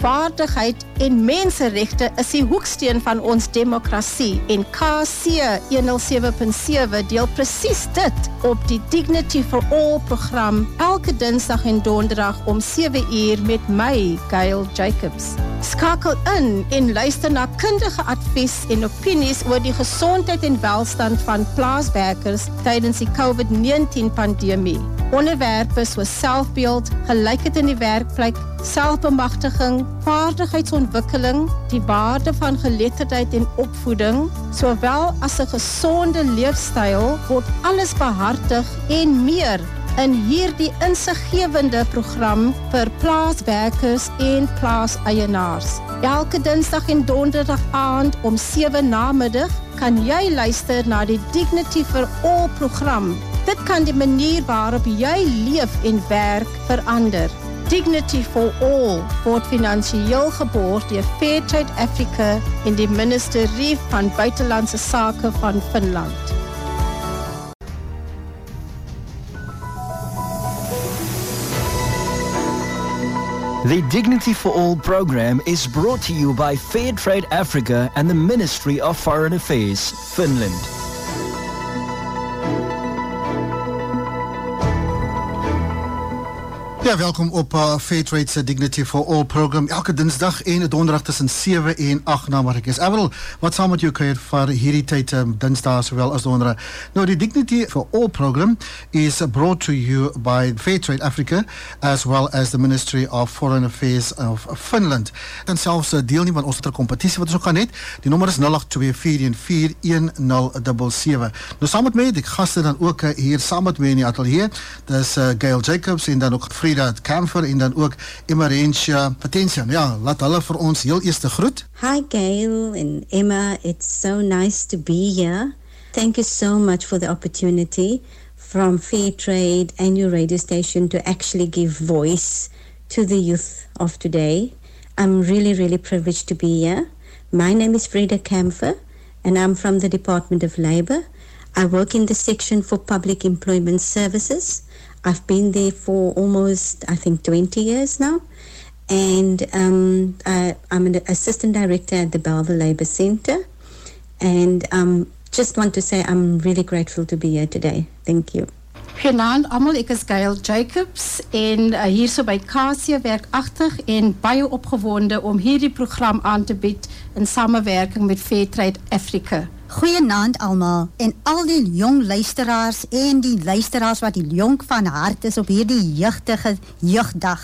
waardigheid en menseregte is die hoeksteen van ons demokrasie en KC 107.7 deel presies dit op die Dignity for All program elke Dinsdag en Donderdag om 7 uur met my Gail Jacobs. Skakel in en luister na kundige advies en opinies oor die gesondheid en welstand van plaaswerkers tydens die COVID-19 pandemie. Onderwerpe soos selfbeeld, gelykheid in die werkplek, selfbemagtiging, vaardigheidsontwikkeling, die waarde van geletterdheid en opvoeding, sowel as 'n gesonde leefstyl word alles behartig en meer in hierdie insiggewende program vir plaaswerkers en plaaseienaars. Elke Dinsdag en Donderdag aand om 7 namiddag kan jy luister na die Dignity for All program Dit kan die manier waarop jy leef en werk verander. Dignity for All word finansiëel geborg deur Fairtrade Africa en die Ministerie van Buitelandse Sake van Finland. The Dignity for All program is brought to you by Fairtrade Africa and the Ministry of Foreign Affairs, Finland. Ja, welkom op uh, Fair Trade se Dignity for All program. Elke Dinsdag en Donderdag tussen 7 en 8 na Mark is. Evel, wat saam met jou kuier vir hierdie tyd um, Dinsdag sowel as Donderdag. Nou die Dignity for All program is brought to you by Fair Trade Africa as well as the Ministry of Foreign Affairs of Finland. Dan selfs 'n uh, deelneem aan ons kompetisie wat ons ook gaan het. Die nommer is 0824141077. Nou saam met my, die gaste dan ook hier saam met my in die ateljee. Dis Gail Jacobs en dan ook Frieda Frida Camfer en dan ook Emerentia Patensia. Ja, laat hulle vir ons heel eers groet. Hi Gail and Emma, it's so nice to be here. Thank you so much for the opportunity from Fair Trade and your radio station to actually give voice to the youth of today. I'm really, really privileged to be here. My name is Frida Camfer, and I'm from the Department of Labor. I work in the section for public employment services. I've been there for almost, I think, 20 years now. And um, I, am an assistant director at the Belleville Labour Centre. And um, just want to say I'm really grateful to be here today. Thank you. Goeienaand almal, ek is Gail Jacobs en uh, hierso by KC werkagtig en baie opgewonde om hierdie program aan te bied in samewerking met Fairtrade Africa. Goeienaand almal en al die jong luisteraars en die luisteraars wat die jonk van hart is op hierdie jeugdige jeugdag.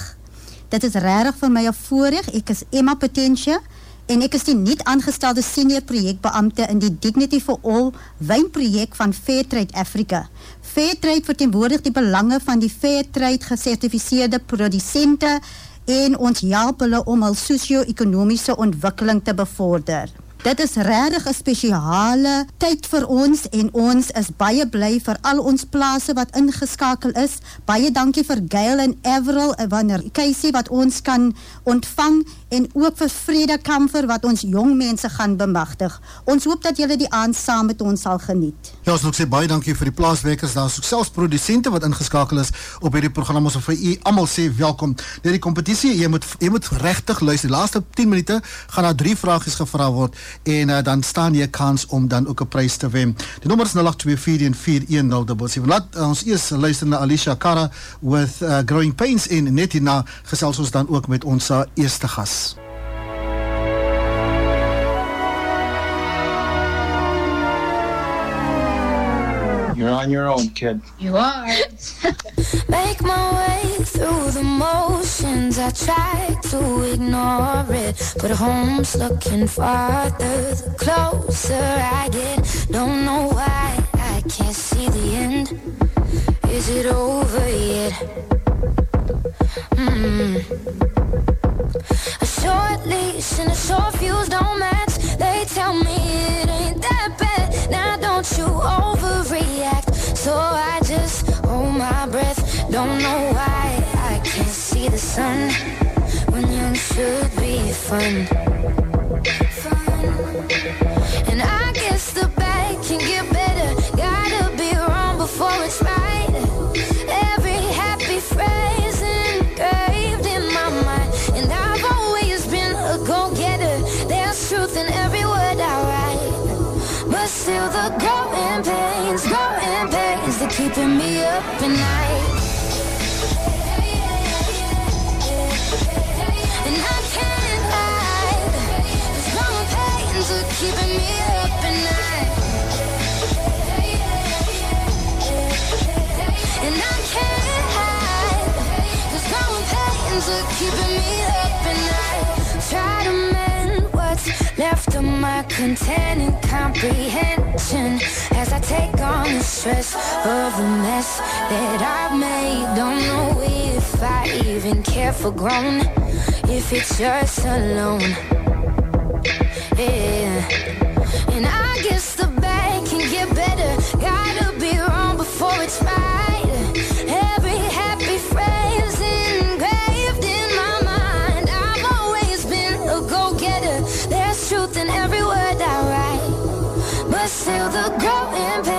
Dit is regtig my 'n voorreg. Ek is Emma Potentia en ek is die nuut aangestelde senior projekbeampte in die Dignity for All wynprojek van Fairtrade Africa. Fairtrade verteenwoordig die belange van die Fairtrade gesertifiseerde produsente en ons help hulle om hul sosio-ekonomiese ontwikkeling te bevorder. Dit is regtig 'n spesiale tyd vir ons en ons is baie bly vir al ons plase wat ingeskakel is. Baie dankie vir Gail en Everal eh, wanneer Casey wat ons kan ontvang en ook vir Vrede Kamfer wat ons jong mense gaan bemagtig. Ons hoop dat julle die aand saam met ons sal geniet. Ja, ons wil sê baie dankie vir die plaaswerkers, daar is ook selfs produsente wat ingeskakel is op hierdie program. Ons wil vir u almal sê welkom. Net die kompetisie, jy moet jy moet regtig luister. Die laaste 10 minute gaan daar drie vragies gevra word en uh, dan staan jy kans om dan ook 'n prys te wen. Die nommer is 0824410077. Laat uh, ons eers luister na Alicia Kara with uh, Growing Pains in net hierna gesels ons dan ook met ons uh, eerste gas. You're on your own, kid. You are. Make my way through the motions. I try to ignore it, but home's looking farther the closer I get. Don't know why I can't see the end. Is it over yet? Mm. A short leash and a short fuse don't match. They tell me it ain't that bad. Now you overreact. So I just hold my breath. Don't know why I can't see the sun When young should be fun. Left of my content and comprehension as I take on the stress of the mess that I've made. Don't know if I even care for grown, if it's just alone. Yeah. And I guess the bad can get better. Gotta be wrong before it's right. Every happy phrase engraved in my mind. I've always been a go-getter. There's truth in every word I write. But still the growing pains,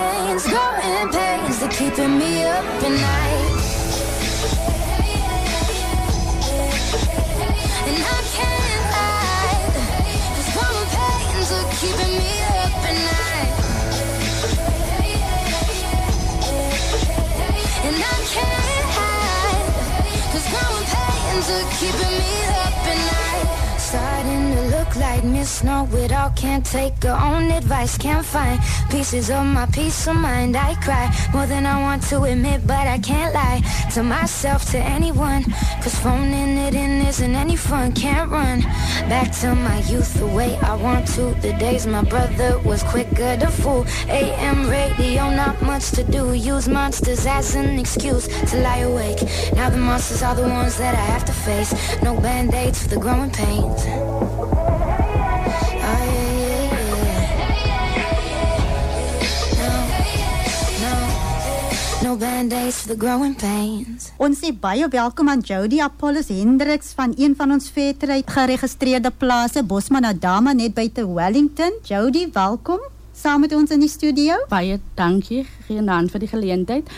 are keeping me up at night. Starting to look like Miss Know It All. Can't take her own advice. Can't find pieces of my peace of mind. I cry more than I want to admit, but I can't lie to myself, to anyone. Cause phoning it in isn't any fun. Can't run back to my youth the way I want to. The days my brother was quicker to fool. AM radio, not much to do. Use monsters as an excuse to lie awake. Now the monsters are the ones that I have to face. No band-aids for the growing pains. Ons sê baie welkom aan Jody Apollos Hendriks van een van ons Fairtrade geregistreerde plase Bosman Adama net buite Wellington. Jody, welkom saam met ons in die studio. Baie dankie, Renan, vir die geleentheid.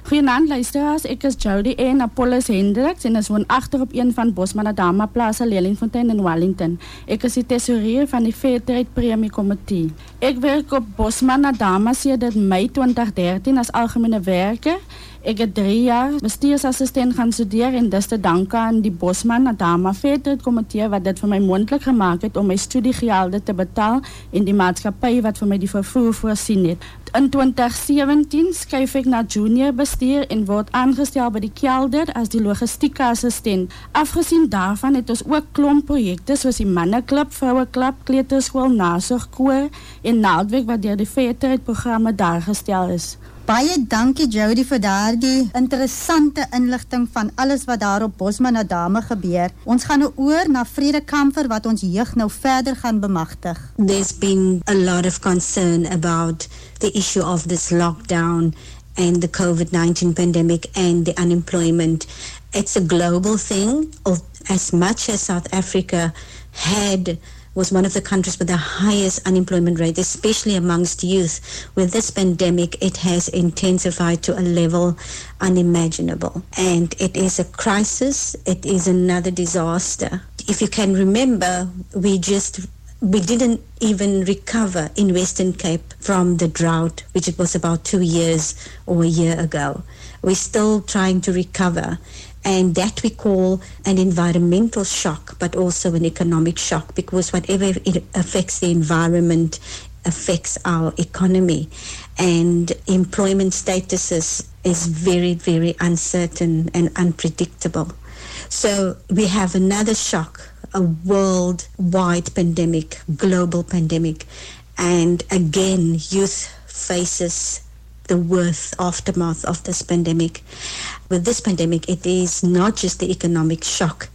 Goeienaand luisteraars, ek is Jody en Apollos Hendriks en woon agter op een van Bosman Adama Plaza Lelingfontein in Wellington. Ek is die tesourier van die Fairtrade Premie Komitee. Ek werk op Bosman Adama sedert Mei 2013 as algemene werker. Ik heb drie jaar bestuursassistent gaan studeren en dus te danken aan die bosman Adama Veter, het comité wat dit voor mij mondelijk gemaakt heeft om mijn studiegelden te betalen in die maatschappij wat voor mij die vervoer voorzien heeft. In 2017 schrijf ik naar junior bestuur en word aangesteld bij de kelder als die logistieke assistent. Afgezien daarvan het ons ook klomp projecten zoals die mannenclub, vrouwenclub, kleuterschool, nazorgkoor en Naaldwijk wat door de Veter het programma daargesteld is. Baie dankie Jody vir daardie interessante inligting van alles wat daar op Bosman Adama gebeur. Ons gaan nou oor na Vrede Kamfer wat ons jeug nou verder gaan bemagtig. There's been a lot of concern about the issue of this lockdown and the COVID 19 pandemic and the unemployment. It's a global thing. Of as much as South Africa had was one of the countries with the highest unemployment rate, especially amongst youth. With this pandemic, it has intensified to a level unimaginable. And it is a crisis. It is another disaster. If you can remember, we just we didn't even recover in Western Cape from the drought, which it was about two years or a year ago. We're still trying to recover. And that we call an environmental shock, but also an economic shock, because whatever it affects the environment affects our economy. And employment statuses is very, very uncertain and unpredictable. So we have another shock, a worldwide pandemic, global pandemic. And again, youth faces the worth aftermath of this pandemic. With this pandemic, it is not just the economic shock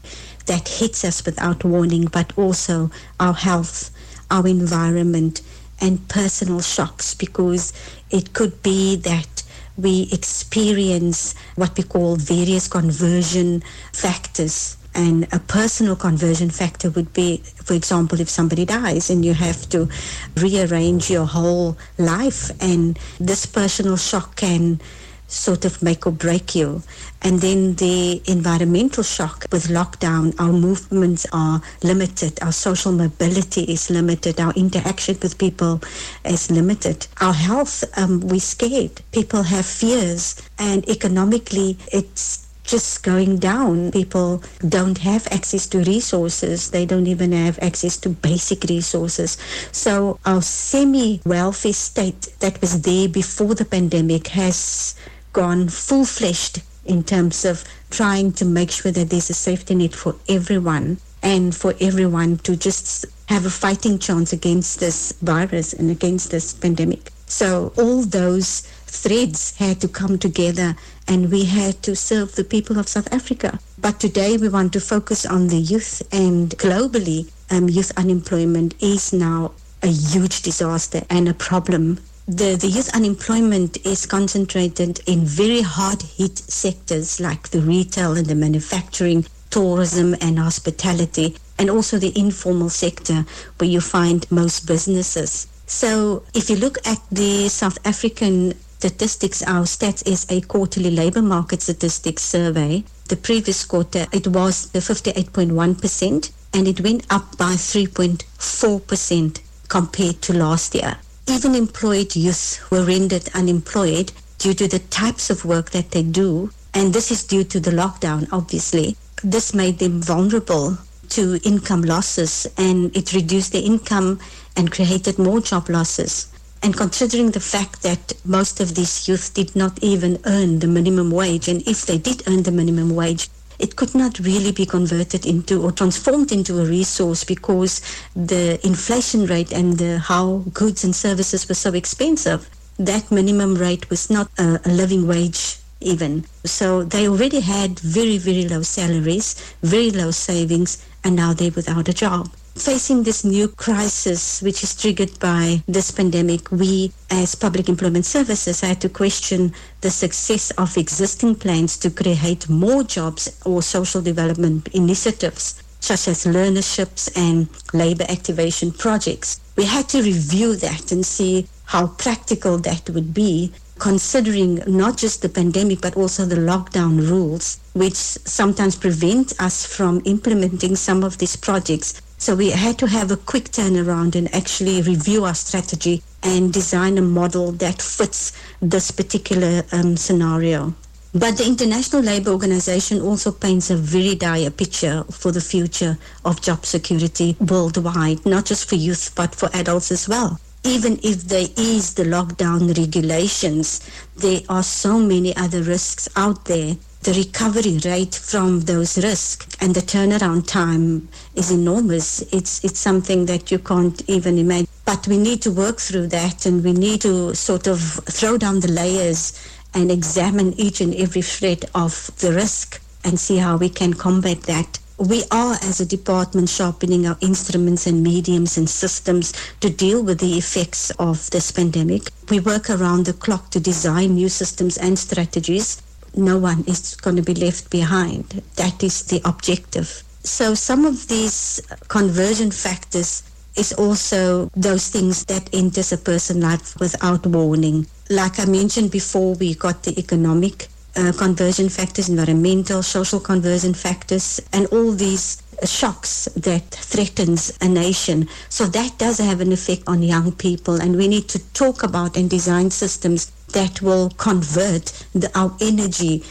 that hits us without warning, but also our health, our environment, and personal shocks because it could be that we experience what we call various conversion factors And a personal conversion factor would be, for example, if somebody dies and you have to rearrange your whole life, and this personal shock can sort of make or break you. And then the environmental shock with lockdown, our movements are limited, our social mobility is limited, our interaction with people is limited. Our health, um, we're scared. People have fears, and economically, it's just going down. People don't have access to resources. They don't even have access to basic resources. So our semi-wealthy state that was there before the pandemic has gone full-fledged in terms of trying to make sure that there's a safety net for everyone and for everyone to just have a fighting chance against this virus and against this pandemic. So all those threads had to come together and we had to serve the people of South Africa. But today we want to focus on the youth and globally um, youth unemployment is now a huge disaster and a problem. The, the youth unemployment is concentrated in very hard hit sectors like the retail and the manufacturing, tourism and hospitality, and also the informal sector where you find most businesses. So if you look at the South African statistics, our stats is a quarterly labor market statistics survey. The previous quarter, it was the 58.1% and it went up by 3.4% compared to last year. Even employed youth were rendered unemployed due to the types of work that they do. And this is due to the lockdown, obviously. This made them vulnerable to income losses and it reduced their income and created more job losses. And considering the fact that most of these youth did not even earn the minimum wage, and if they did earn the minimum wage, it could not really be converted into or transformed into a resource because the inflation rate and the, how goods and services were so expensive. That minimum rate was not a, a living wage even. So they already had very, very low salaries, very low savings, and now they're without a job. Facing this new crisis, which is triggered by this pandemic, we as public employment services had to question the success of existing plans to create more jobs or social development initiatives such as learnerships and labor activation projects. We had to review that and see how practical that would be considering not just the pandemic but also the lockdown rules which sometimes prevent us from implementing some of these projects so we had to have a quick turnaround and actually review our strategy and design a model that fits this particular um, scenario. But the International Labour Organization also paints a very dire picture for the future of job security worldwide, not just for youth, but for adults as well. Even if there is the lockdown regulations, there are so many other risks out there the recovery rate from those risks and the turnaround time is enormous. It's, it's something that you can't even imagine. But we need to work through that and we need to sort of throw down the layers and examine each and every thread of the risk and see how we can combat that. We are, as a department, sharpening our instruments and mediums and systems to deal with the effects of this pandemic. We work around the clock to design new systems and strategies no one is going to be left behind. That is the objective. So some of these conversion factors is also those things that enters a person life without warning. Like I mentioned before, we got the economic uh, conversion factors, environmental, social conversion factors, and all these shocks that threatens a nation. So that does have an effect on young people, and we need to talk about and design systems that will convert the, our energy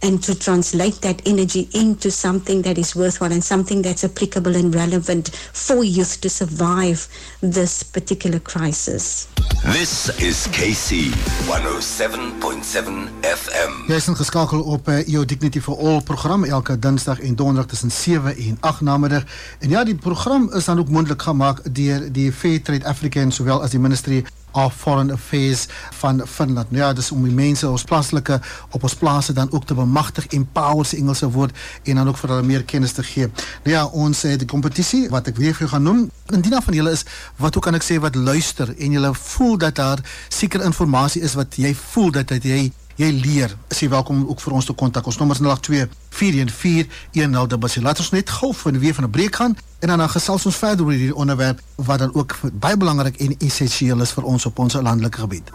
and to translate that energy into something that is worthwhile and something that's applicable and relevant for youth to survive this particular crisis. This is KC 107.7 FM. Jy is ingeskakel op uh, jou Dignity for All program elke Dinsdag en Donderdag tussen 7 en 8 namiddag. En ja, die program is dan ook moontlik gemaak deur die Fair Trade Africa en sowel as die Ministry of Foreign Affairs van Finland. Nou ja, dis om die mense ons plaaslike op ons plase dan ook te bemagtig, empower se Engelse woord en dan ook vir hulle meer kennis te gee. Nou ja, ons het die kompetisie wat ek weer vir jou gaan noem. Indien van julle is wat hoe kan ek sê wat luister en julle voel dat daar seker inligting is wat jy voel dat dat jy jy leer, is jy welkom ook vir ons te kontak. Ons nommer is 082 414 1000. Laat ons net gou van weer van 'n breek gaan en dan dan gesels ons verder oor hierdie onderwerp wat dan ook baie belangrik en essensieel is vir ons op ons landelike gebied.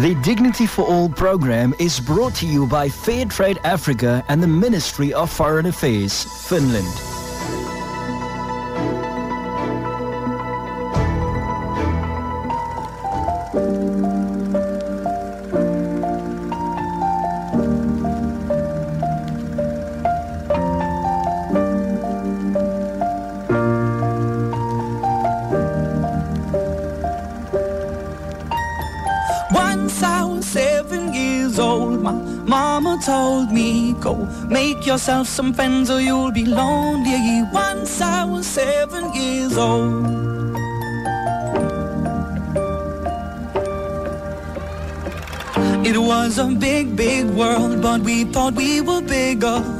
The Dignity for All program is brought to you by Fair Trade Africa and the Ministry of Foreign Affairs, Finland. Go make yourself some friends or you'll be lonely. Once I was seven years old. It was a big, big world, but we thought we were bigger.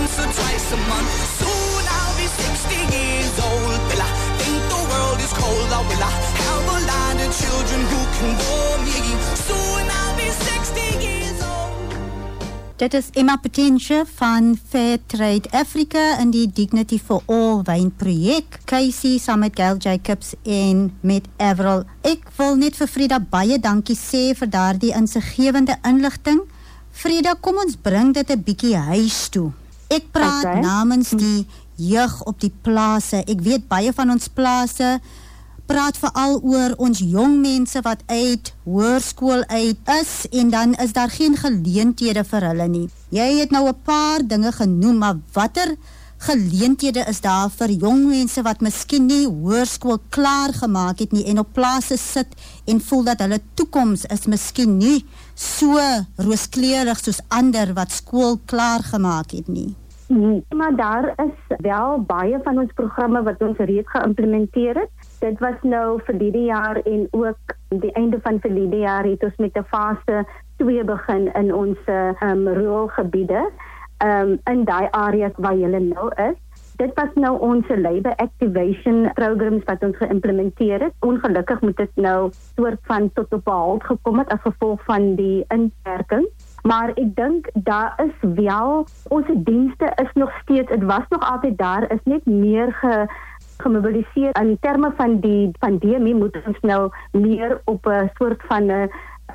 once or twice a month. Soon I'll be 60 years old. Will I think the world is cold? Or will I have a lot of children who can warm me? Soon I'll be 60 years old. Dit is Emma Potentia van Fair Trade Africa in die Dignity for All wynprojek. Casey saam met Gail Jacobs en met Avril. Ek wil net vir Frida baie dankie sê vir daardie insiggewende inligting. Frida, kom ons bring dit 'n bietjie huis toe. Ek praat Okay. namens die jeug op die plase. Ek weet baie van ons plase praat veral oor ons jong mense wat uit hoërskool uit is en dan is daar geen geleenthede vir hulle nie. Jy het nou 'n paar dinge genoem, maar watter geleenthede is daar vir jong mense wat miskien nie hoërskool klaar gemaak het nie en op plase sit en voel dat hulle toekoms is miskien nie so rooskleurig soos ander wat skool klaar gemaak het nie. Nee, maar daar is wel baie van ons programme wat ons reeds geïmplementeer het. Dit was nou vir die jaar en ook die einde van verlede jaar het ons met 'n fase 2 begin in ons um, ruralgebiede, um, in daai areas waar jy nou is. Dit was nou ons labor activation programs wat ons geïmplementeer het. Ongelukkig moet dit nou soort van tot op halt gekom het as gevolg van die inperking. Maar ek dink daar is wel ons dienste is nog steeds dit was nog altyd daar is net meer gemobiliseer in terme van die pandemie moet ons nou meer op 'n soort van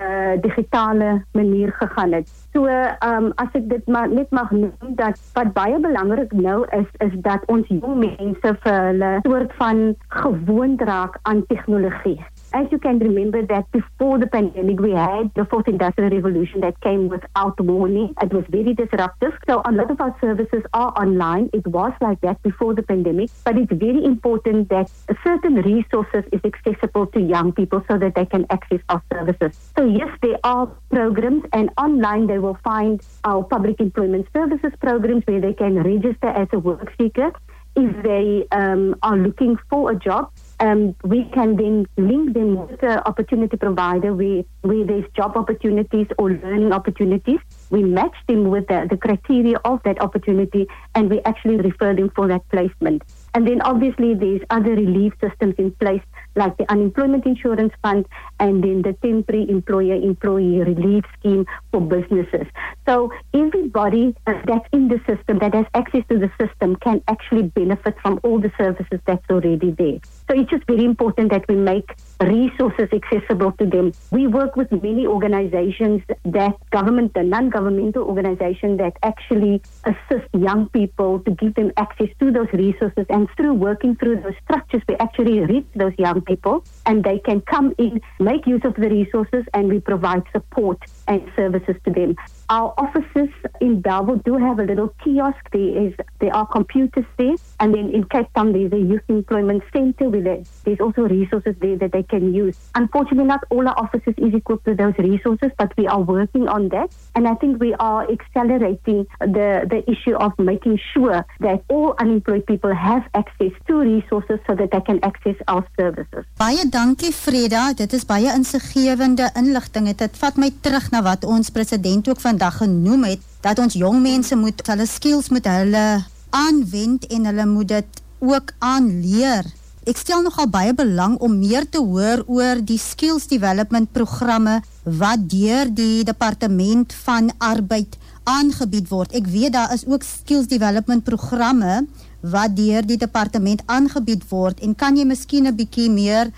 uh, digitale manier gegaan het. So, um, as dit maar net mag noem dat wat baie belangrik nou is is dat ons jong mense vir hulle soort van gewoond raak aan tegnologie. As you can remember that before the pandemic, we had the fourth industrial revolution that came without warning. It was very disruptive. So a lot of our services are online. It was like that before the pandemic, but it's very important that certain resources is accessible to young people so that they can access our services. So yes, there are programs and online they will find our public employment services programs where they can register as a work seeker if they um, are looking for a job um, we can then link them with the opportunity provider where, where there's job opportunities or learning opportunities. We match them with the, the criteria of that opportunity and we actually refer them for that placement. And then obviously there's other relief systems in place like the unemployment insurance fund and then the temporary employer employee relief scheme for businesses. So everybody uh, that's in the system that has access to the system can actually benefit from all the services that's already there. So it's just very important that we make resources accessible to them. We work with many organizations that government and non-governmental organization that actually assist young people to give them access to those resources and through working through those structures we actually reach those young people and they can come in, make use of the resources and we provide support and services to them. Our offices in Belleville do have a little kiosk. There is there are computers there, and then in Cape Town there's a youth employment centre where there, there's also resources there that they can use. Unfortunately, not all our offices is equipped with those resources, but we are working on that, and I think we are accelerating the the issue of making sure that all unemployed people have access to resources so that they can access our services. Baie dankie Freda, dit is baie insiggewende inligting. Dit vat my terug na wat ons president ook vandag genoem het dat ons jong mense moet hulle skills met hulle aanwend en hulle moet dit ook aanleer. Ek stel nogal baie belang om meer te hoor oor die skills development programme wat deur die departement van arbeid aangebied word. Ek weet daar is ook skills development programme wat deur die departement aangebied word en kan jy miskien 'n bietjie meer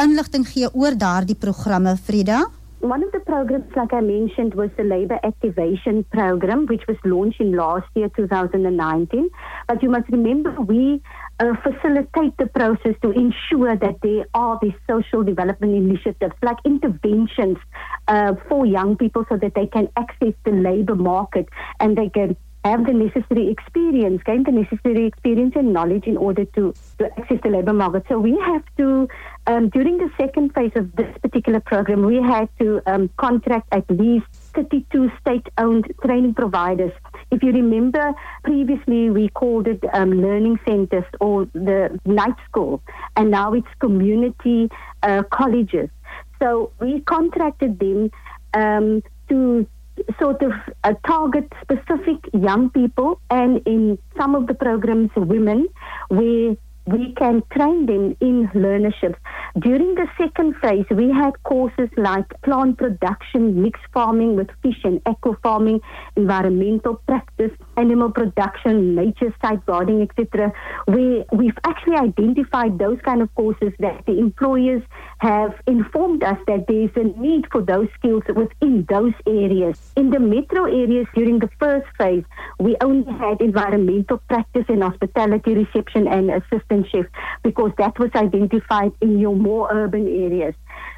inligting gee oor daardie programme Frida? One of the programs, like I mentioned, was the Labour Activation Program, which was launched in last year, 2019. But you must remember, we uh, facilitate the process to ensure that there are these social development initiatives, like interventions uh, for young people so that they can access the labour market and they can have the necessary experience, gain the necessary experience and knowledge in order to, to access the labor market. So we have to, um, during the second phase of this particular program, we had to um, contract at least 32 state-owned training providers. If you remember, previously we called it um, learning centers or the night school, and now it's community uh, colleges. So we contracted them um, to sort of uh, target specific young people and in some of the programs women where we can train them in learnerships. During the second phase, we had courses like plant production, mixed farming with fish and aqua farming, environmental practice, animal production, nature site gardening, etc. Where we've actually identified those kind of courses that the employers have informed us that there's a need for those skills within those areas. In the metro areas during the first phase, we only had environmental practice and hospitality reception and assistant because that was identified in your more urban areas.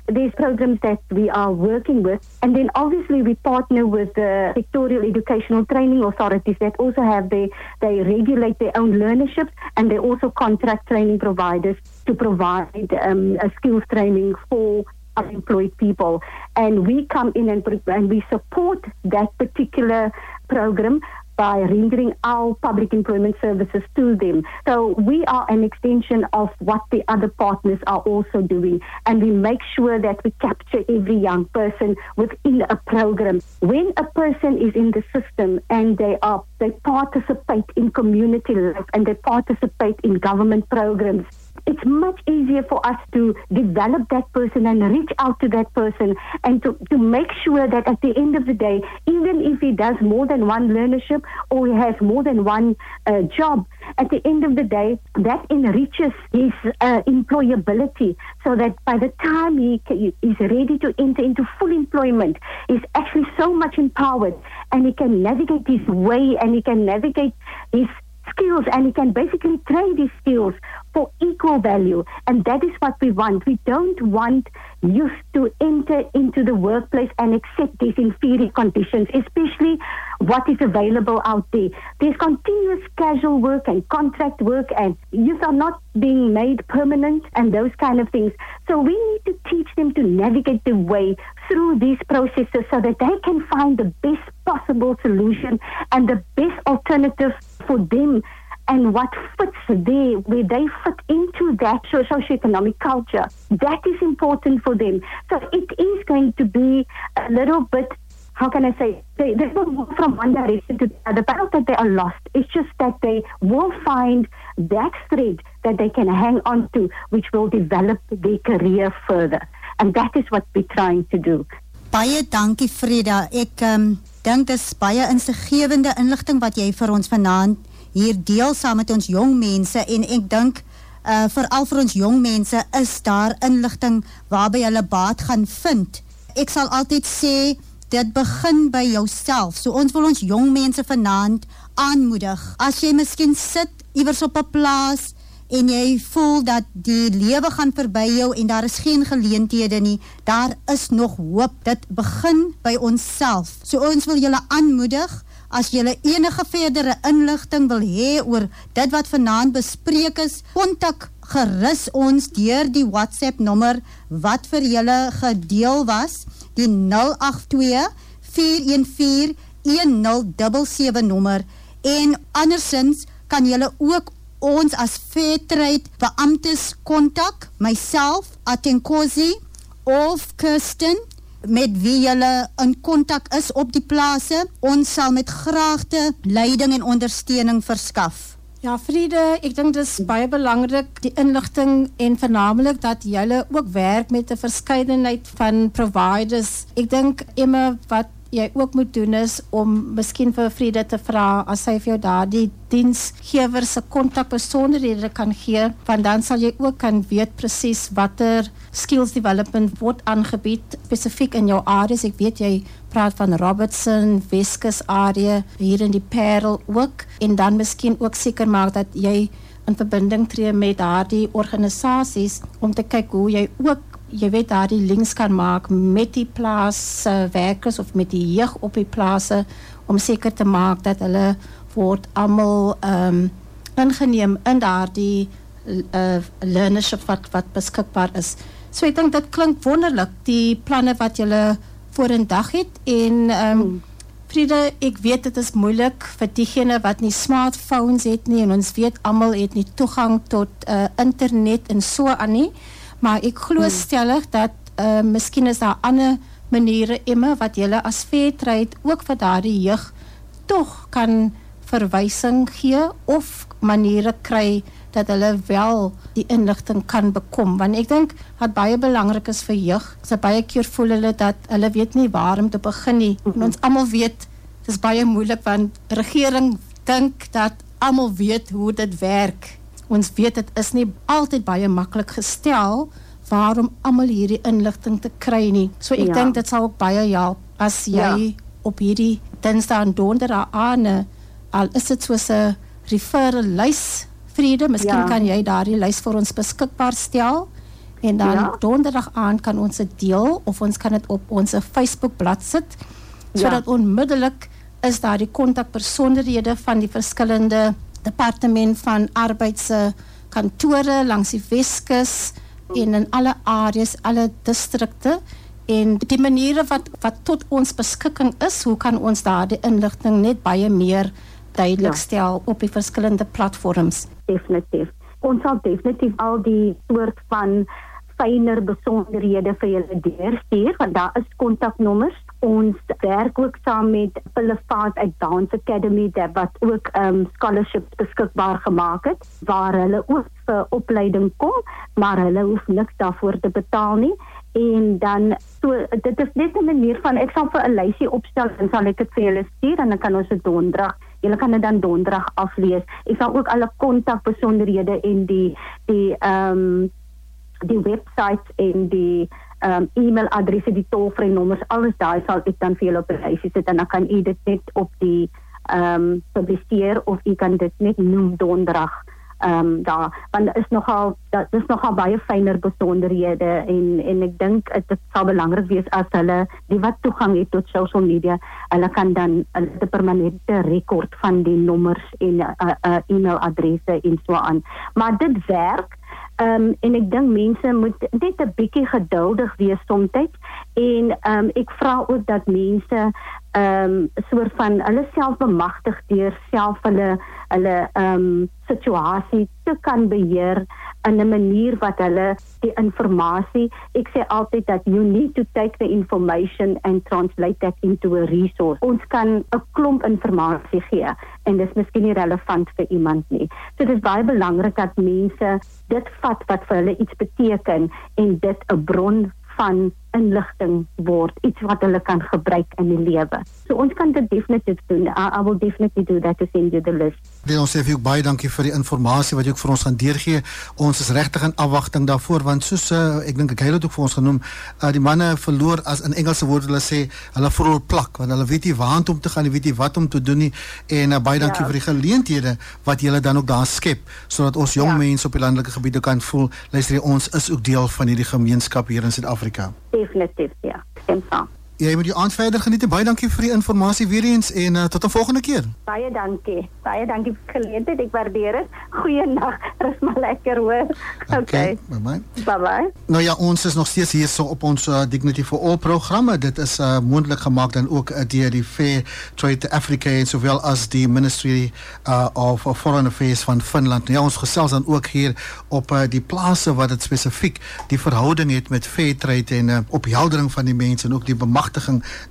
These programs that we are working with, and then obviously we partner with the sectorial educational training authorities that also have they they regulate their own learnerships and they also contract training providers to provide um, skills training for unemployed people. And we come in and, and we support that particular program by rendering our public employment services to them. So we are an extension of what the other partners are also doing. And we make sure that we capture every young person within a program. When a person is in the system and they are they participate in community life and they participate in government programs, it's much easier for us to develop that person and reach out to that person and to, to make sure that at the end of the day, even if he does more than one learnership or he has more than one uh, job, at the end of the day, that enriches his uh, employability so that by the time he is ready to enter into full employment, he's actually so much empowered and he can navigate his way and he can navigate his skills and he can basically trade his skills for equal value. And that is what we want. We don't want youth to enter into the workplace and accept these inferior conditions, especially what is available out there. There's continuous casual work and contract work, and youth are not being made permanent and those kind of things. So we need to teach them to navigate the way through these processes so that they can find the best possible solution and the best alternative for them and what fits there, where they fit into that socioeconomic culture. That is important for them. So it is going to be a little bit, how can I say, they, they will move from one direction to the other, but not that they are lost. It's just that they will find that thread that they can hang on to, which will develop their career further. And that is what we're trying to do. Baie dankie Freda. Ek um, dink dis baie insiggewende inligting wat jy vir ons vanaand hier deel saam met ons jong mense en ek dink uh veral vir ons jong mense is daar inligting waarby hulle baat gaan vind. Ek sal altyd sê dit begin by jouself. So ons wil ons jong mense vanaand aanmoedig. As jy miskien sit iewers op 'n plaas en jy voel dat die lewe gaan verby jou en daar is geen geleenthede nie, daar is nog hoop. Dit begin by onsself. So ons wil julle aanmoedig As jy enige verdere inligting wil hê oor dit wat vanaand bespreek is, kontak gerus ons deur die WhatsApp nommer wat vir julle gedeel was, die 082 414 1077 nommer en andersins kan julle ook ons as Fairtrade beamptes kontak, myself Atenkosi of Kirsten met wie julle in kontak is op die plase. Ons sal met graagte leiding en ondersteuning verskaf. Ja, Friede, ek dink dit is baie belangrik die inligting en veralnik dat julle ook werk met 'n verskeidenheid van providers. Ek dink Emma wat jy ook moet doen is om miskien vir Friede te vra as sy vir jou daardie diensgewer se kontakbesonderhede kan gee, want dan sal jy ook kan weet presies watter skills development word aangebied spesifiek in jou areas. Ek weet jy praat van Robertson, Weskus area, hier in die Parel ook en dan miskien ook seker maak dat jy in verbinding tree met daardie organisasies om te kyk hoe jy ook jy weet daardie links kan maak met die plaas uh, werkers of met die jeug op die plase om seker te maak dat hulle word almal ehm um, ingeneem in daardie uh, learnership wat wat beskikbaar is. So ek dink dit klink wonderlik die planne wat julle vorendag het en ehm um, Friede, ek weet dit is moeilik vir diegene wat nie smartphones het nie en ons weet almal het nie toegang tot uh, internet en so aan nie maar ek glo hmm. stellig dat uh, miskien is daar ander maniere immer wat julle as Fairtrade ook vir daardie jeug tog kan verwysing gee of maniere kry dat hulle wel die inligting kan bekom want ek dink wat baie belangrik is vir jeug is baie keer voel hulle dat hulle weet nie waar om te begin nie mm -hmm. en ons almal weet dis baie moeilik want regering dink dat almal weet hoe dit werk ons weet dit is nie altyd baie maklik gestel waarom almal hierdie inligting te kry nie. So ek ja. dink dit sal ook baie help as jy ja. op hierdie Dinsdag en Donderdag aan al is dit soos 'n referral lys Friede, miskien ja. kan jy daardie lys vir ons beskikbaar stel en dan ja. Donderdag aan kan ons dit deel of ons kan dit op ons Facebook bladsy sit sodat ja. onmiddellik is daar die kontakpersonehede van die verskillende departement van arbeid se kantore langs die Weskus en in alle areas, alle distrikte en die maniere wat wat tot ons beskikking is, hoe kan ons daardie inligting net baie meer duidelik ja. stel op die verskillende platforms? Definitief. Ons sal definitief al die soort van fyner besonderhede vir julle deurstuur want daar is kontaknommers Ons werk ook saam met Pillefaat uit Dance Academy wat ook um scholarships beskikbaar gemaak het waar hulle ook vir opleiding kom, maar hulle hoef niks daarvoor te betaal nie. En dan so dit is net 'n manier van ek sal vir 'n lysie opstel en sal ek dit vir julle stuur en dan kan dit donderdag Julle kan dit dan donderdag aflees. Ek sal ook alle kontakbesonderhede en die die ehm um, die en die um, e-mailadresse, die tolvrye nommers, alles daai sal ek dan julle op die lysie sit en dan kan u dit net op die ehm um, publiseer of u kan dit net noem donderdag ehm um, daar. Want is nogal dat is nogal baie fyner besonderhede en en ek dink dit sal belangrik wees as hulle die wat toegang het tot social media hulle kan dan 'n permanente rekord van die nommers en uh, uh, e-mailadresse en so aan. Maar dit werk Ehm um, en ek dink mense moet net 'n bietjie geduldig wees soms. En ehm um, ek vra ook dat mense um, soort van hulle self bemagtig deur self hulle hulle um, situasie te kan beheer in 'n manier wat hulle die inligting ek sê altyd dat you need to take the information and translate that into a resource. Ons kan 'n klomp inligting gee en dis miskien nie relevant vir iemand nie. So dit is baie belangrik dat mense dit vat wat vir hulle iets beteken en dit 'n bron van inligting word iets wat hulle kan gebruik in die lewe. So ons kan dit definitief doen. I, I will definitely do that to send you the list. Wil ons sê vir jou baie dankie vir die inligting wat jy ook vir ons gaan deurgee. Ons is regtig in afwagting daarvoor want soos uh, ek dink ek het dit ook vir ons genoem, uh, die manne verloor as in Engelse woorde hulle sê hulle voel plak want hulle weet nie waar om te gaan, weet nie wat om te doen nie en uh, baie dankie ja. vir die geleenthede wat julle dan ook daar skep sodat ons jong ja. mense op die landelike gebiede kan voel luister jy ons is ook deel van hierdie gemeenskap hier in Suid-Afrika. Definitief, ja. Stem saam. Jy moet die aand verder geniet en baie dankie vir die inligting weer eens en uh, tot 'n volgende keer. Baie dankie. Baie dankie vir geleentheid. Ek waardeer dit. Goeienaand. Rus maar lekker hoor. Okay. okay. Bye bye. Bye bye. Nou ja, ons is nog steeds hier so op ons uh, Dignity for All programme. Dit is uh, moontlik gemaak dan ook uh, deur die Fair Trade Africa en sowel as die Ministry uh, of Foreign Affairs van Finland. Ja, ons gesels dan ook hier op uh, die plase wat dit spesifiek die verhouding het met fair trade en uh, opheldering van die mense en ook die bemagtiging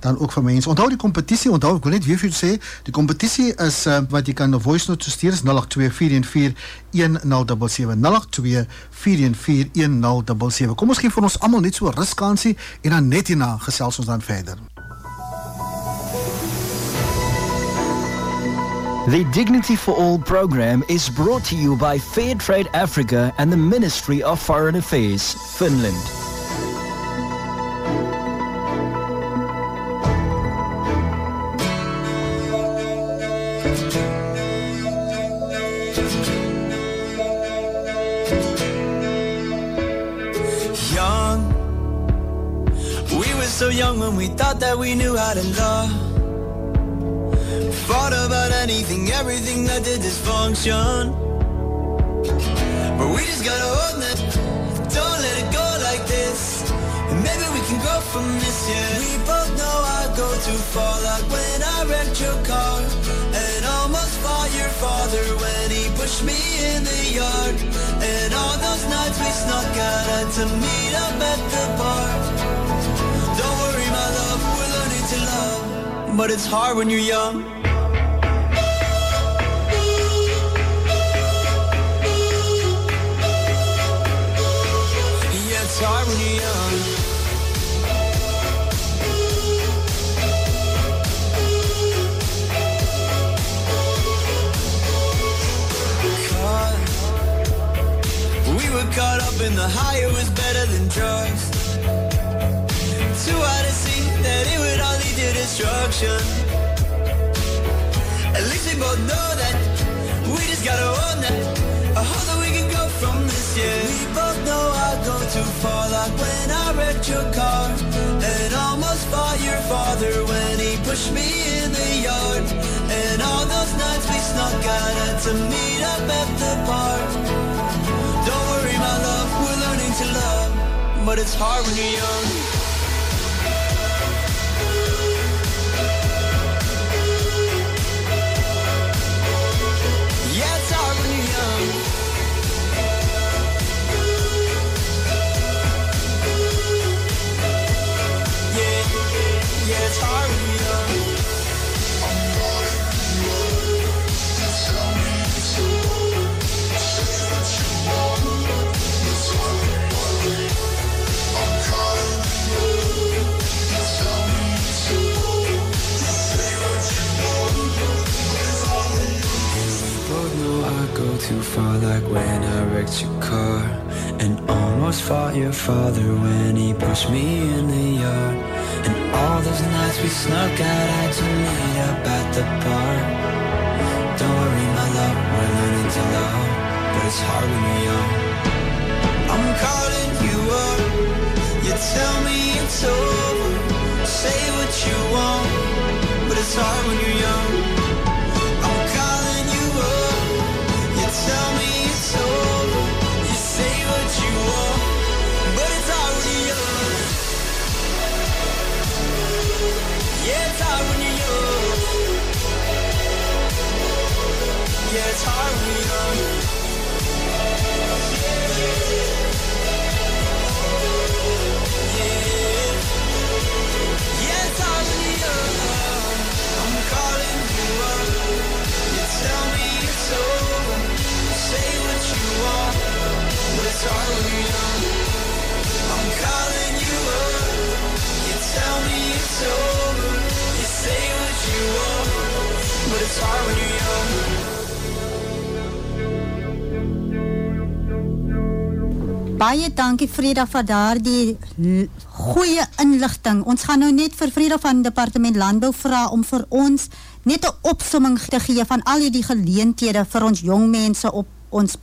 dan ook vir mense. Onthou die kompetisie, onthou ek wil net weer vir julle sê, die kompetisie is uh, wat jy kan 'n voice note stuur is 0824141077 0824141077. Kom ons gee vir ons almal net so 'n ruskansie en dan net hierna gesels ons dan verder. The Dignity for All program is brought to you by Fair Trade Africa and the Ministry of Foreign Affairs, Finland. So young when we thought that we knew how to love. Fought about anything, everything that did dysfunction. But we just gotta hold it, don't let it go like this. And maybe we can grow from this, yeah. We both know I go too far, like when I wrecked your car. And almost fought your father when he pushed me in the yard. And all those nights we snuck out to meet up at the bar but it's hard when you're young. Yeah, it's hard when you're young. we were caught up in the high, it was better than drugs. Too hard to see that it would all lead to destruction. At least we both know that we just gotta own that. I hope that we can go from this, yeah. We both know I go too far, like when I wrecked your car. And almost fought your father when he pushed me in the yard. And all those nights we snuck out to meet up at the park. Don't worry, my love, we're learning to love. But it's hard when you're young. Your father When he pushed me in the yard And all those nights we snuck out Had to meet up at the bar Don't worry my love We're learning to love But it's hard when you're young I'm calling you up. You tell me it's over. Say what you want, but it's hard when you're young. I'm calling you up. You tell me it's hard when you're young. Baie dankie Frida vir daardie goeie inligting. Ons gaan nou net vir Frida van Departement Landbou vra om vir ons net 'n opsomming te gee van al hierdie geleenthede vir ons jong mense op ons.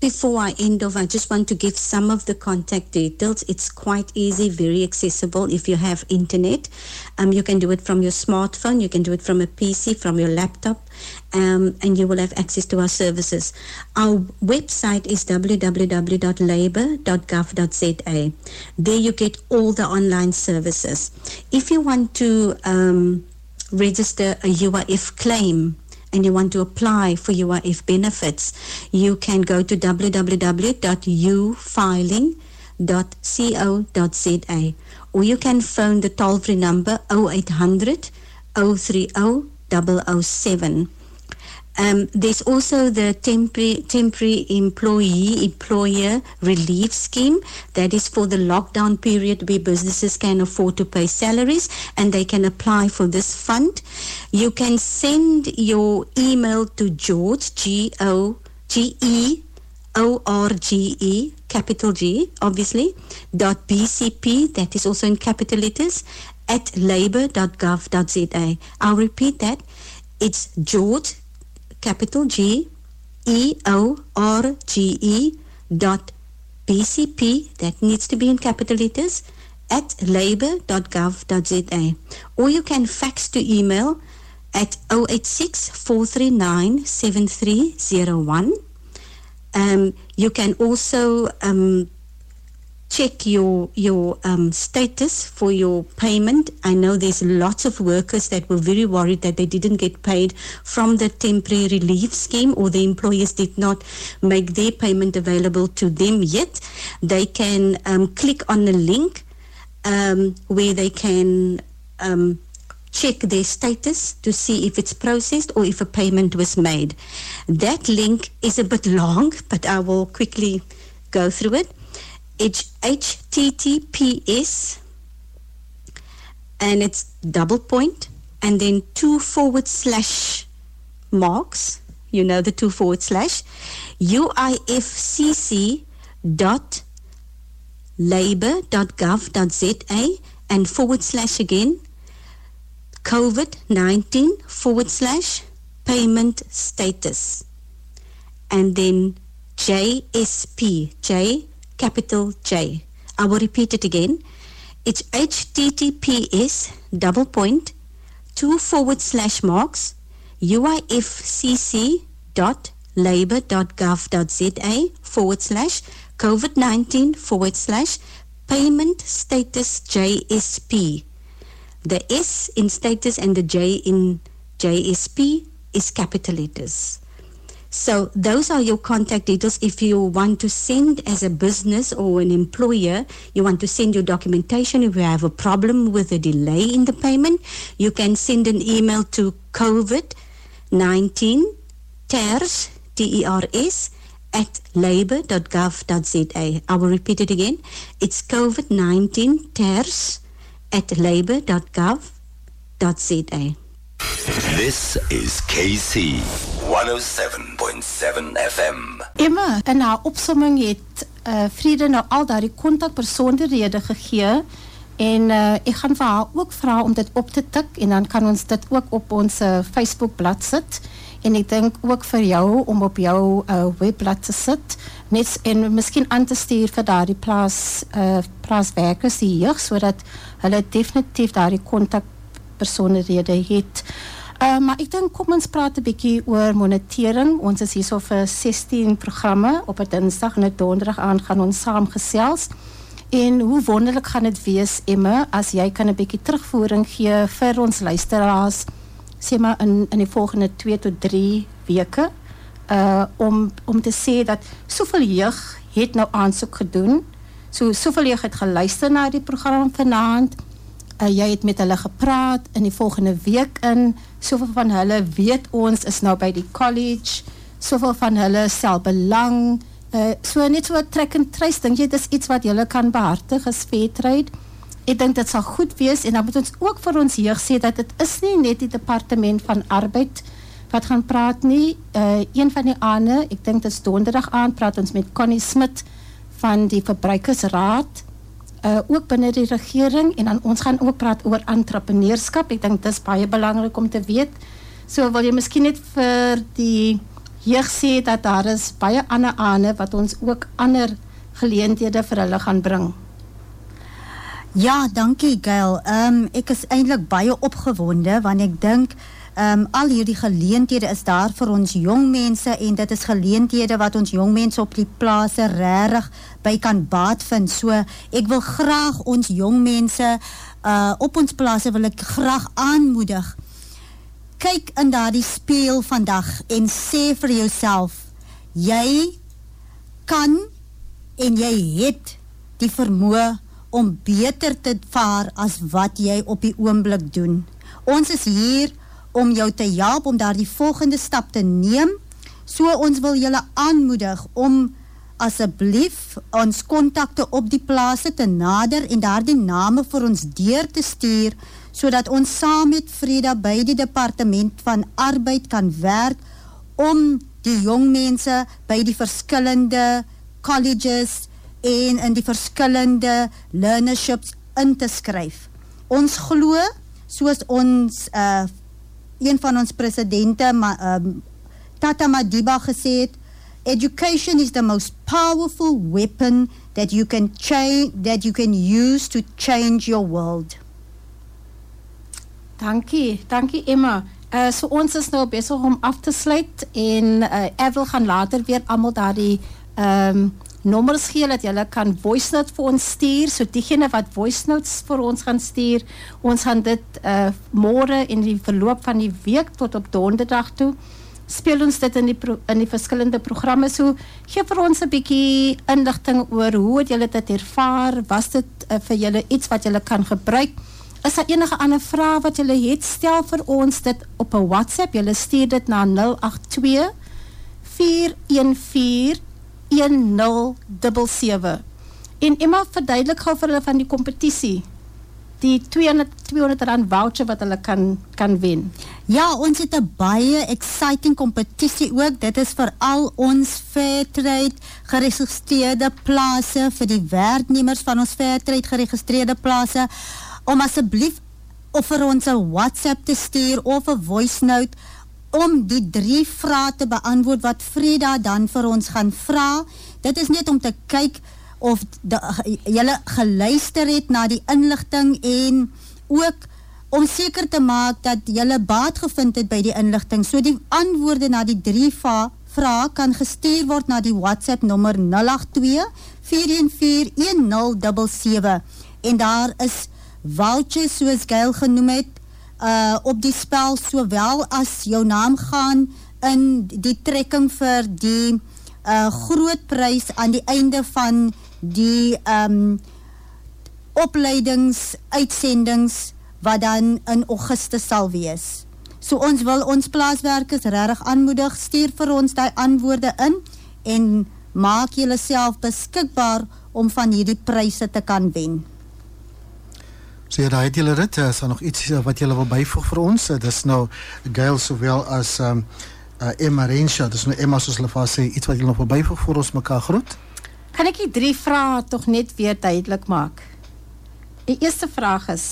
Before I end off, I just want to give some of the contact details. It's quite easy, very accessible if you have internet. Um, you can do it from your smartphone, you can do it from a PC, from your laptop, um, and you will have access to our services. Our website is www.labour.gov.za. There you get all the online services. If you want to um, register a UIF claim, and you want to apply for UIF benefits, you can go to www.ufiling.co.za or you can phone the toll-free number 0800 030 007. Um, there's also the temporary temporary employee employer relief scheme that is for the lockdown period where businesses can afford to pay salaries and they can apply for this fund. You can send your email to George G O G E O R G E capital G obviously dot BCP that is also in capital letters at labour.gov.za. I'll repeat that. It's George capital G E O R G E dot BCP that needs to be in capital letters at labour.gov.za or you can fax to email at 086 439 7301 um, you can also um, check your your um, status for your payment. I know there's lots of workers that were very worried that they didn't get paid from the temporary relief scheme or the employers did not make their payment available to them yet. They can um, click on the link um, where they can um, check their status to see if it's processed or if a payment was made. That link is a bit long, but I will quickly go through it. Https and it's double point and then two forward slash marks. You know the two forward slash. Uifcc dot labour.gov.za and forward slash again. COVID-19 forward slash payment status. And then JSP, J capital J. I will repeat it again. It's https double point two forward slash marks uifcc dot labour dot gov dot za forward slash COVID-19 forward slash payment status JSP. The S in status and the J in JSP is capital letters. So those are your contact details. If you want to send as a business or an employer, you want to send your documentation. If you have a problem with a delay in the payment, you can send an email to COVID-19 TERS, T-E-R-S, at labour.gov.za. I will repeat it again. It's COVID-19 TERS at labour.gov.za. This is KC 107.7 FM. Emma, in haar opsomming het uh, Vrede nou al daardie kontakpersoonderhede gegee en uh, ek gaan vir haar ook vra om dit op te tik en dan kan ons dit ook op ons uh, Facebook blad sit en ek dink ook vir jou om op jou uh, webblad te sit net en miskien aan te stuur vir daardie plaas uh, plaaswerkers jeug sodat hulle definitief daardie kontakpersoonderhede het. Uh, maar ek dink kom ons praat 'n bietjie oor monitering. Ons is hierso vir 16 programme op 'n Dinsdag en 'n Donderdag aan gaan ons saam gesels. En hoe wonderlik gaan dit wees Emma as jy kan 'n bietjie terugvoering gee vir ons luisteraars sê maar in in die volgende 2 tot 3 weke uh om om te sê dat soveel jeug het nou aansoek gedoen. So soveel jeug het geluister na die program vanaand. Uh, jy het met hulle gepraat in die volgende week in. Soveel van hulle weet ons is nou by die college. Soveel van hulle self belang uh, so net so trek en trace dink jy dis iets wat julle kan behartig as trade ek dink dit sal goed wees en dan moet ons ook vir ons jeug sê dat dit is nie net die departement van arbeid wat gaan praat nie. Uh, een van die aande ek dink dit is donderdag aand praat ons met Connie Smit van die verbruikersraad uh, ook binne die regering en dan ons gaan ook praat oor entrepreneurskap. Ek dink dit is baie belangrik om te weet. So wil jy miskien net vir die jeug sê dat daar is baie ander aane wat ons ook ander geleenthede vir hulle gaan bring. Ja, dankie Gail. Ehm um, ek is eintlik baie opgewonde want ek dink um, al hierdie geleenthede is daar vir ons jong mense en dit is geleenthede wat ons jong mense op die plase regtig by kan baat vind. So ek wil graag ons jong mense uh, op ons plase wil ek graag aanmoedig. Kyk in daardie speel vandag en sê vir jouself, jy kan en jy het die vermoë om beter te vaar as wat jy op die oomblik doen. Ons is hier om jou te help om daar die volgende stap te neem. So ons wil julle aanmoedig om asseblief ons kontakte op die plase te nader en daar die name vir ons deur te stuur so dat ons saam met Freda by die departement van arbeid kan werk om die jong mense by die verskillende colleges en in die verskillende learnerships in te skryf. Ons glo, soos ons uh, een van ons presidente ma, um, Tata Madiba gesê het education is the most powerful weapon that you can that you can use to change your world. Dankie, dankie Emma. Uh, so ons is nou besig om af te sluit en uh, ek wil gaan later weer almal daardie ehm um, nommers gee dat julle kan voice note vir ons stuur. So diegene wat voice notes vir ons gaan stuur, ons gaan dit uh môre in die verloop van die week tot op donderdag toe speel ons dit in die pro, in die verskillende programme. So gee vir ons 'n bietjie inligting oor hoe het julle dit ervaar? Was dit uh, vir julle iets wat julle kan gebruik? Is daar enige ander vrae wat julle het? Stel vir ons dit op 'n WhatsApp. Julle stuur dit na 082 414 1077. En Emma verduidelik gou vir hulle van die kompetisie. Die 200 200 rand voucher wat hulle kan kan wen. Ja, ons het 'n baie exciting kompetisie ook. Dit is vir al ons Fairtrade geregistreerde plase vir die werknemers van ons Fairtrade geregistreerde plase om asseblief of vir ons 'n WhatsApp te stuur of 'n voice note om die drie vrae te beantwoord wat Frida dan vir ons gaan vra. Dit is net om te kyk of julle geluister het na die inligting en ook om seker te maak dat julle baat gevind het by die inligting. So die antwoorde na die drie vrae kan gestuur word na die WhatsApp nommer 082 414 1077 en daar is vouchers soos Gail genoem het uh, op die spel sowel as jou naam gaan in die trekking vir die uh, groot prys aan die einde van die um, opleidings uitsendings wat dan in Augustus sal wees. So ons wil ons plaaswerkers regtig aanmoedig, stuur vir ons daai antwoorde in en maak julleself beskikbaar om van hierdie pryse te kan wen. So ja, daai het julle dit, is daar nog iets eh, wat julle wil byvoeg vir ons? Eh, Dis nou Gail sowel as um uh, Emma Rensha, dis nou Emma soos hulle vas sê iets wat julle nog wil byvoeg vir ons mekaar groet. Kan ek die drie vrae tog net weer duidelik maak? Die eerste vraag is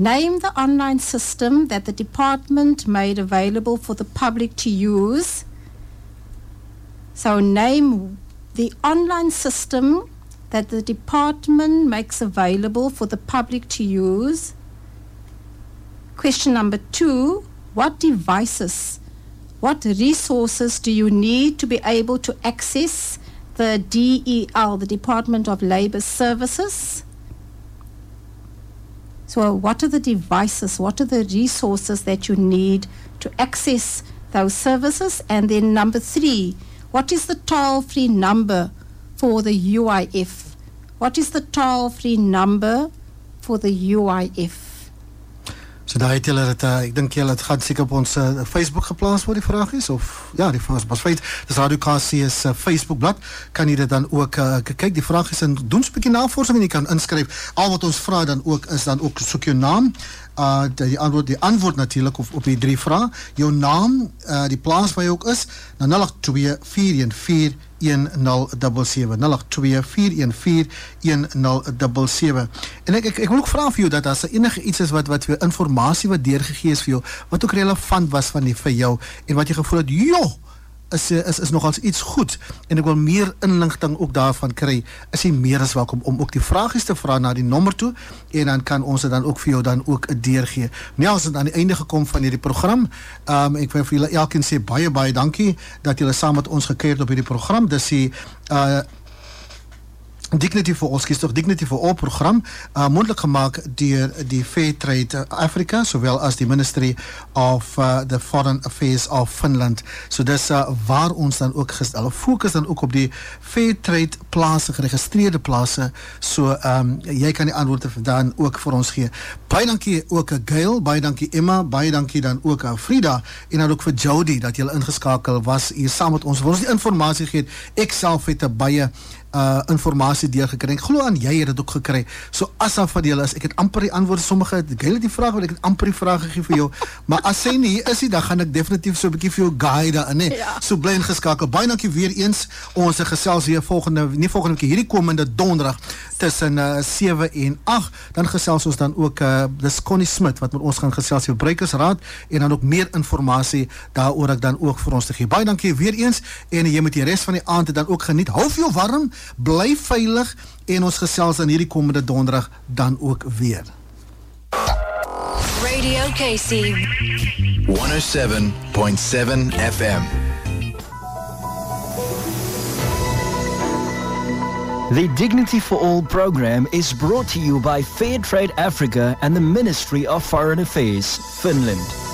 Name the online system that the department made available for the public to use. So name the online system that the department makes available for the public to use. Question number two, what devices, what resources do you need to be able to access the DEL, the Department of Labor Services? So, what are the devices, what are the resources that you need to access those services? And then, number three, what is the toll free number for the UIF? What is the toll free number for the UIF? So daai het julle dit uh, ek dink julle het gaan seker op ons uh, Facebook geplaas waar die vraag is of ja, die vraag was feit. Dis Radio KC se uh, Facebook bladsy. Kan jy dit dan ook uh, kyk die vraag is en doen 'n bietjie navorsing en jy kan inskryf. Al wat ons vra dan ook is dan ook soek jou naam. Uh die antwoord die antwoord natuurlik op op die drie vrae. Jou naam, uh die plaas waar jy ook is, na 082414 1077 en ek, ek ek wil ook vra vir jou dat as enige iets is wat wat vir inligting wat deurgegee is vir jou wat ook relevant was van die vir jou en wat jy gevoel het joh is is is nogals iets goed en ek wil meer inligting ook daarvan kry is jy meer as welkom om ook die vragies te vra na die nommer toe en dan kan ons dit dan ook vir jou dan ook 'n deur gee. Nou ons het aan die einde gekom van hierdie program. Ehm um, ek wil vir julle elkeen sê baie baie dankie dat julle saam met ons gekeer het op hierdie program. Dis die uh Dignity for All, skies toch Dignity for All program, uh, mondelijk gemaakt door die Fair Trade Africa, zowel als die Ministry of uh, the Foreign Affairs of Finland. So dis uh, waar ons dan ook gestel, focus dan ook op die Fair Trade plaatsen, geregistreerde plaatsen, so um, jy kan die antwoorde dan ook vir ons gee. Baie dankie ook Gail, baie dankie Emma, baie dankie dan ook Frida, en dan ook vir Jody, dat jy ingeskakel was hier saam met ons, vir ons die informatie geet, ek self het een baie uh inligting deurgekry. Ek glo aan jy het dit ook gekry. So as af van julle is, ek het amper die antwoorde sommige gele die vrae wat ek het amper die vrae gegee vir jou. maar as sy nie is nie, dan gaan ek definitief so 'n bietjie vir jou guide daar, nê. Ja. So bly ingeskakel. Baie dankie weer eens. Ons gesels weer volgende nie volgende week hierdie komende donderdag tussen uh 7 en 8. Dan gesels ons dan ook uh dis Connie Smit wat met ons gaan gesels oor Breikersraad en dan ook meer inligting daaroor ek dan ook vir ons te gee. Baie dankie weer eens en jy moet die res van die aand dan ook geniet. Hou jou warm bly veilig en ons gesels aan hierdie komende donderdag dan ook weer. Radio KC 107.7 FM. The Dignity for All program is brought to you by Fair Trade Africa and the Ministry of Foreign Affairs, Finland.